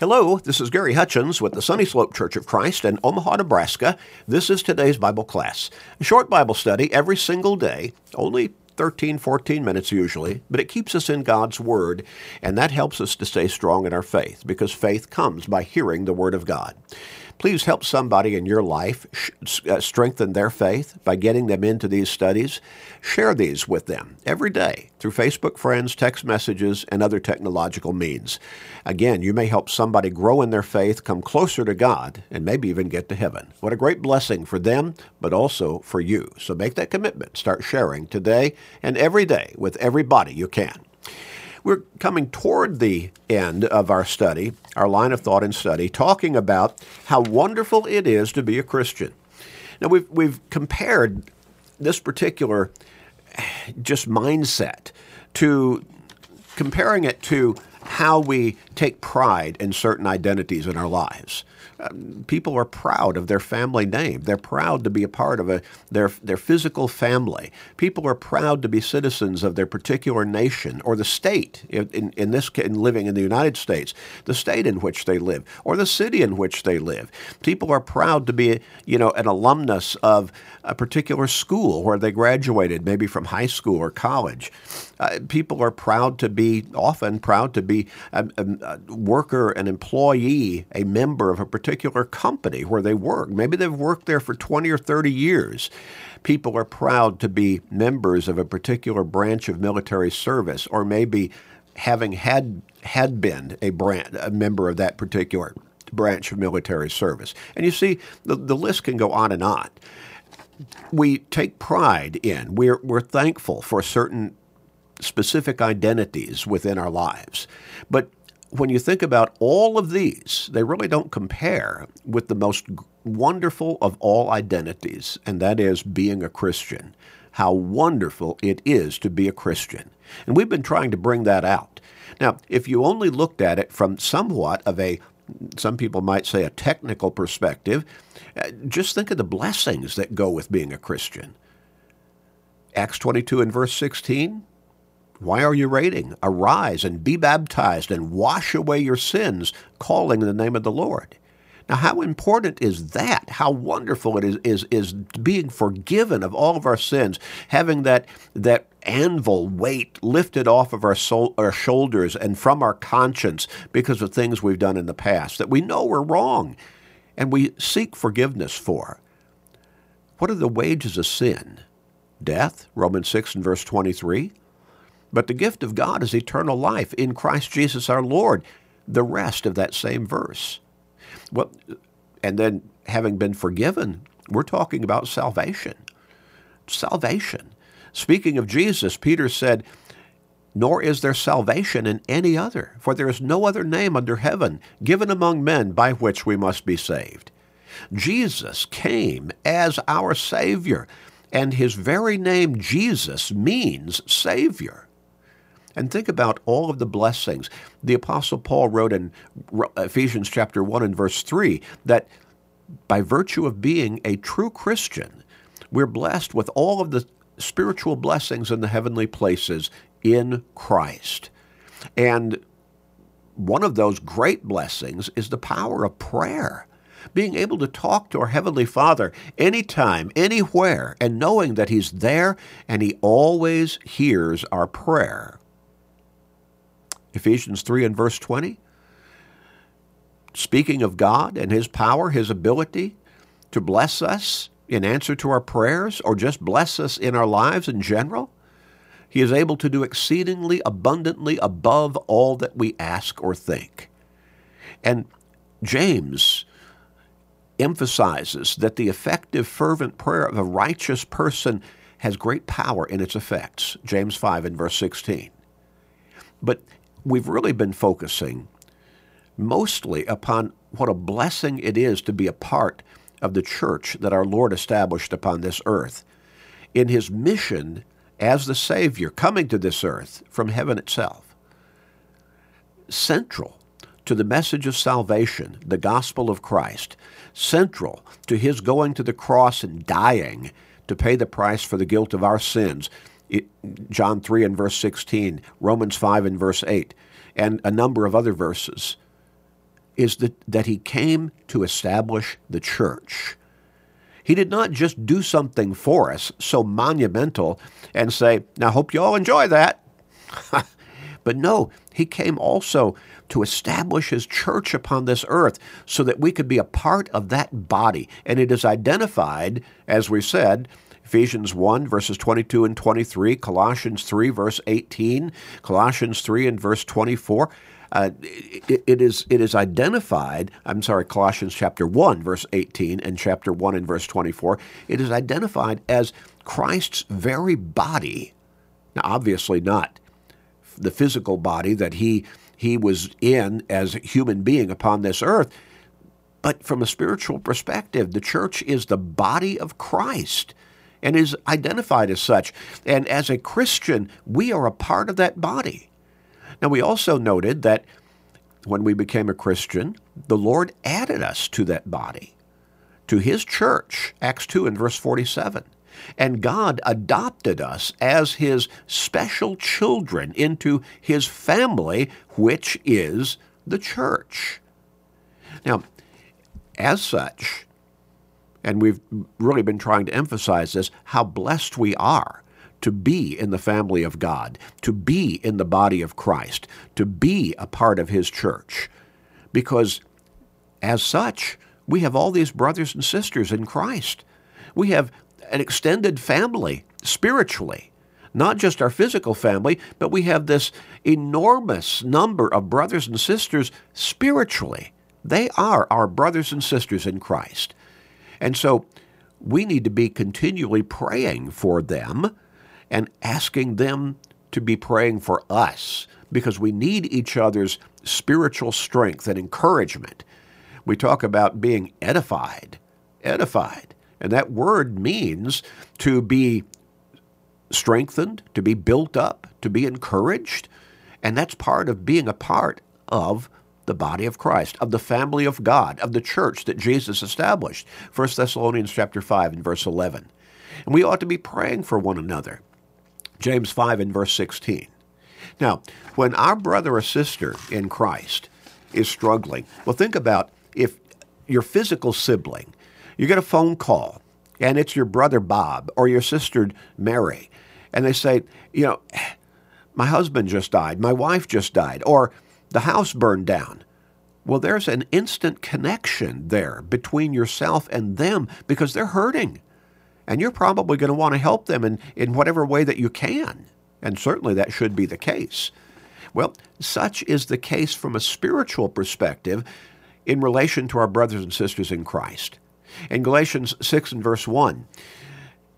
Hello, this is Gary Hutchins with the Sunny Slope Church of Christ in Omaha, Nebraska. This is today's Bible class. A short Bible study every single day, only 13, 14 minutes usually, but it keeps us in God's Word, and that helps us to stay strong in our faith because faith comes by hearing the Word of God. Please help somebody in your life uh, strengthen their faith by getting them into these studies. Share these with them every day through Facebook friends, text messages, and other technological means. Again, you may help somebody grow in their faith, come closer to God, and maybe even get to heaven. What a great blessing for them, but also for you. So make that commitment. Start sharing today and every day with everybody you can. We're coming toward the end of our study, our line of thought and study, talking about how wonderful it is to be a Christian. Now, we've, we've compared this particular just mindset to comparing it to how we take pride in certain identities in our lives. Um, people are proud of their family name. They're proud to be a part of a, their, their physical family. People are proud to be citizens of their particular nation or the state, in, in this in living in the United States, the state in which they live, or the city in which they live. People are proud to be, you know, an alumnus of a particular school where they graduated, maybe from high school or college. Uh, people are proud to be, often proud to be a, a, worker, an employee, a member of a particular company where they work. Maybe they've worked there for 20 or 30 years. People are proud to be members of a particular branch of military service, or maybe having had had been a brand, a member of that particular branch of military service. And you see, the, the list can go on and on. We take pride in, we're, we're thankful for certain specific identities within our lives. But when you think about all of these, they really don't compare with the most wonderful of all identities, and that is being a Christian. How wonderful it is to be a Christian. And we've been trying to bring that out. Now, if you only looked at it from somewhat of a, some people might say, a technical perspective, uh, just think of the blessings that go with being a Christian. Acts 22 and verse 16 why are you waiting? Arise and be baptized and wash away your sins, calling the name of the Lord. Now, how important is that? How wonderful it is, is, is being forgiven of all of our sins, having that, that anvil weight lifted off of our, soul, our shoulders and from our conscience because of things we've done in the past that we know we're wrong and we seek forgiveness for. What are the wages of sin? Death, Romans 6 and verse 23. But the gift of God is eternal life in Christ Jesus our Lord. The rest of that same verse. Well, and then having been forgiven, we're talking about salvation. Salvation. Speaking of Jesus, Peter said, Nor is there salvation in any other, for there is no other name under heaven given among men by which we must be saved. Jesus came as our Savior, and his very name, Jesus, means Savior. And think about all of the blessings. The Apostle Paul wrote in Ephesians chapter 1 and verse 3 that by virtue of being a true Christian, we're blessed with all of the spiritual blessings in the heavenly places in Christ. And one of those great blessings is the power of prayer. Being able to talk to our Heavenly Father anytime, anywhere, and knowing that He's there and He always hears our prayer. Ephesians 3 and verse 20. Speaking of God and His power, His ability to bless us in answer to our prayers or just bless us in our lives in general, He is able to do exceedingly abundantly above all that we ask or think. And James emphasizes that the effective, fervent prayer of a righteous person has great power in its effects. James 5 and verse 16. But we've really been focusing mostly upon what a blessing it is to be a part of the church that our Lord established upon this earth. In his mission as the Savior coming to this earth from heaven itself. Central to the message of salvation, the gospel of Christ, central to his going to the cross and dying to pay the price for the guilt of our sins, John 3 and verse 16, Romans 5 and verse 8, and a number of other verses. is that, that he came to establish the church. He did not just do something for us so monumental and say, Now, hope you all enjoy that. but no, he came also to establish his church upon this earth so that we could be a part of that body. And it is identified, as we said, Ephesians 1, verses 22 and 23, Colossians 3, verse 18, Colossians 3 and verse 24. Uh, it, it is it is identified. I'm sorry, Colossians chapter one, verse 18, and chapter one and verse 24. It is identified as Christ's very body. Now, obviously, not the physical body that he he was in as a human being upon this earth, but from a spiritual perspective, the church is the body of Christ and is identified as such. And as a Christian, we are a part of that body. Now, we also noted that when we became a Christian, the Lord added us to that body, to His church, Acts 2 and verse 47. And God adopted us as His special children into His family, which is the church. Now, as such, and we've really been trying to emphasize this, how blessed we are to be in the family of God, to be in the body of Christ, to be a part of His church. Because as such, we have all these brothers and sisters in Christ. We have an extended family spiritually, not just our physical family, but we have this enormous number of brothers and sisters spiritually. They are our brothers and sisters in Christ. And so we need to be continually praying for them and asking them to be praying for us because we need each other's spiritual strength and encouragement. We talk about being edified, edified. And that word means to be strengthened, to be built up, to be encouraged. And that's part of being a part of the body of Christ, of the family of God, of the church that Jesus established. 1 Thessalonians chapter 5 and verse 11. And we ought to be praying for one another. James 5 and verse 16. Now, when our brother or sister in Christ is struggling, well, think about if your physical sibling, you get a phone call, and it's your brother Bob or your sister Mary, and they say, you know, my husband just died, my wife just died, or the house burned down. Well, there's an instant connection there between yourself and them because they're hurting. And you're probably going to want to help them in, in whatever way that you can. And certainly that should be the case. Well, such is the case from a spiritual perspective in relation to our brothers and sisters in Christ. In Galatians 6 and verse 1,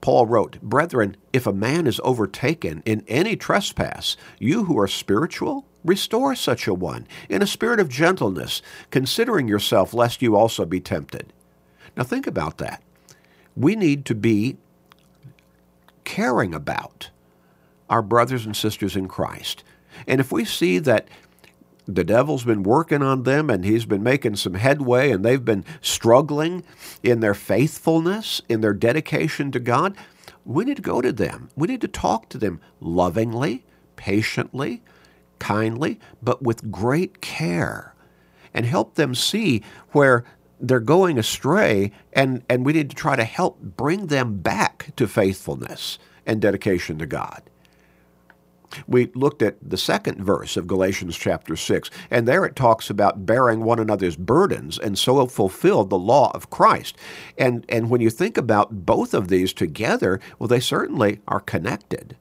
Paul wrote, Brethren, if a man is overtaken in any trespass, you who are spiritual, restore such a one in a spirit of gentleness, considering yourself, lest you also be tempted. Now think about that we need to be caring about our brothers and sisters in Christ. And if we see that the devil's been working on them and he's been making some headway and they've been struggling in their faithfulness, in their dedication to God, we need to go to them. We need to talk to them lovingly, patiently, kindly, but with great care and help them see where they're going astray, and, and we need to try to help bring them back to faithfulness and dedication to God. We looked at the second verse of Galatians chapter 6, and there it talks about bearing one another's burdens and so fulfilled the law of Christ. And, and when you think about both of these together, well, they certainly are connected.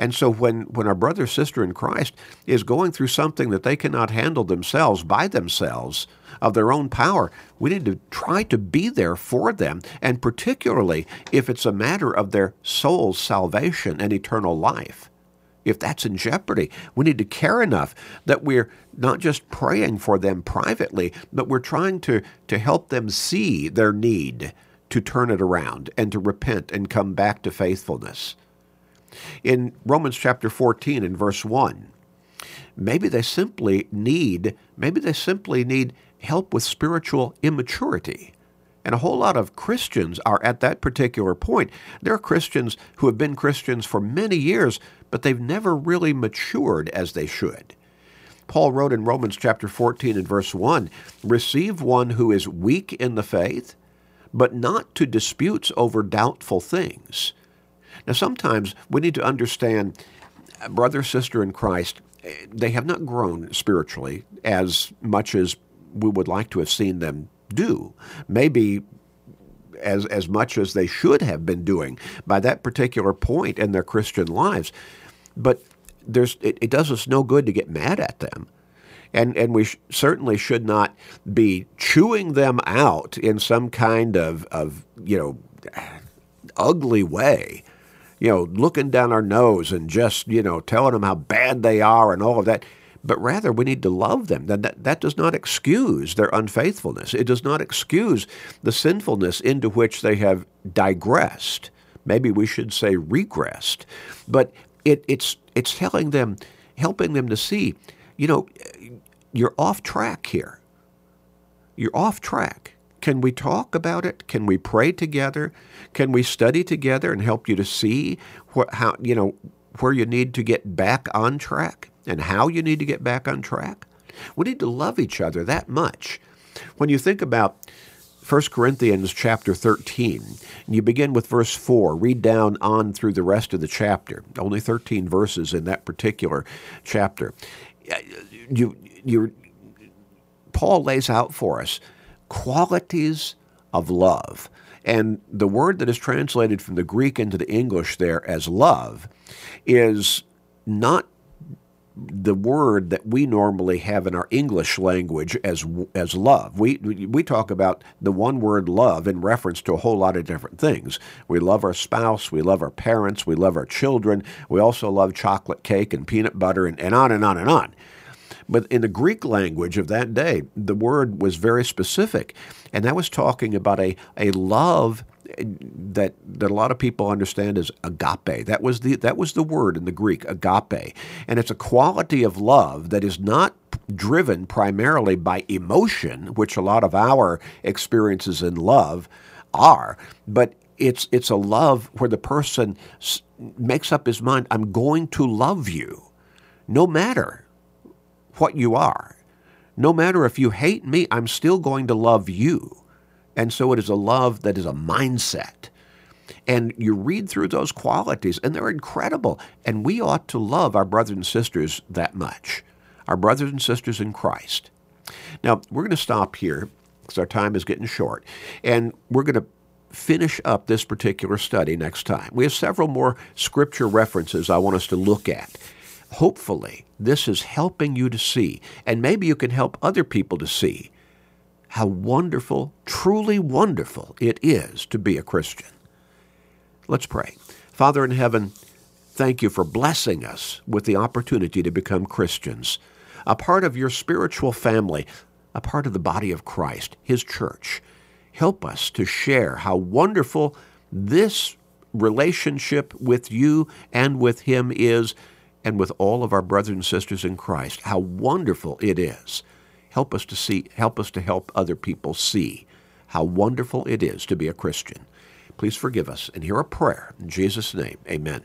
And so when, when our brother sister in Christ is going through something that they cannot handle themselves by themselves of their own power, we need to try to be there for them, and particularly if it's a matter of their soul's salvation and eternal life. If that's in jeopardy, we need to care enough that we're not just praying for them privately, but we're trying to, to help them see their need to turn it around and to repent and come back to faithfulness in Romans chapter 14 and verse 1. Maybe they simply need maybe they simply need help with spiritual immaturity. And a whole lot of Christians are at that particular point. There are Christians who have been Christians for many years, but they've never really matured as they should. Paul wrote in Romans chapter 14 and verse 1 Receive one who is weak in the faith, but not to disputes over doubtful things. Now, sometimes we need to understand, uh, brother, sister in Christ, eh, they have not grown spiritually as much as we would like to have seen them do. Maybe as, as much as they should have been doing by that particular point in their Christian lives. But there's, it, it does us no good to get mad at them. And, and we sh- certainly should not be chewing them out in some kind of, of you know, ugly way you know, looking down our nose and just, you know, telling them how bad they are and all of that but rather we need to love them. That, that, that does not excuse their unfaithfulness. It does not excuse the sinfulness into which they have digressed. Maybe we should say regressed. But it, it's, it's telling them, helping them to see, you know, you're off track here. You're off track. Can we talk about it? Can we pray together? Can we study together and help you to see what, how, you know, where you need to get back on track? and how you need to get back on track. We need to love each other that much. When you think about 1 Corinthians chapter 13, and you begin with verse 4, read down on through the rest of the chapter, only 13 verses in that particular chapter. You, you, Paul lays out for us qualities of love. And the word that is translated from the Greek into the English there as love is not the word that we normally have in our English language as as love. We we talk about the one word love in reference to a whole lot of different things. We love our spouse, we love our parents, we love our children. We also love chocolate cake and peanut butter and, and on and on and on. But in the Greek language of that day, the word was very specific, and that was talking about a, a love eh, that that a lot of people understand as agape. That was the that was the word in the Greek, agape. And it's a quality of love that is not driven primarily by emotion, which a lot of our experiences in love are, but it's it's a love where the person makes up his mind, I'm going to love you no matter what you are. No matter if you hate me, I'm still going to love you. And so it is a love that is a mindset. And you read through those qualities, and they're incredible. And we ought to love our brothers and sisters that much, our brothers and sisters in Christ. Now, we're going to stop here because our time is getting short, and we're going to finish up this particular study next time. We have several more scripture references I want us to look at. Hopefully, this is helping you to see, and maybe you can help other people to see how wonderful, truly wonderful it is to be a Christian. Let's pray. Father in heaven, thank you for blessing us with the opportunity to become Christians, a part of your spiritual family, a part of the body of Christ, His church. Help us to share how wonderful this relationship with you and with Him is, and with all of our brothers and sisters in Christ. How wonderful it is. Help us to see, help us to help other people see how wonderful it is to be a Christian. Please forgive us and hear a prayer. In Jesus' name, amen.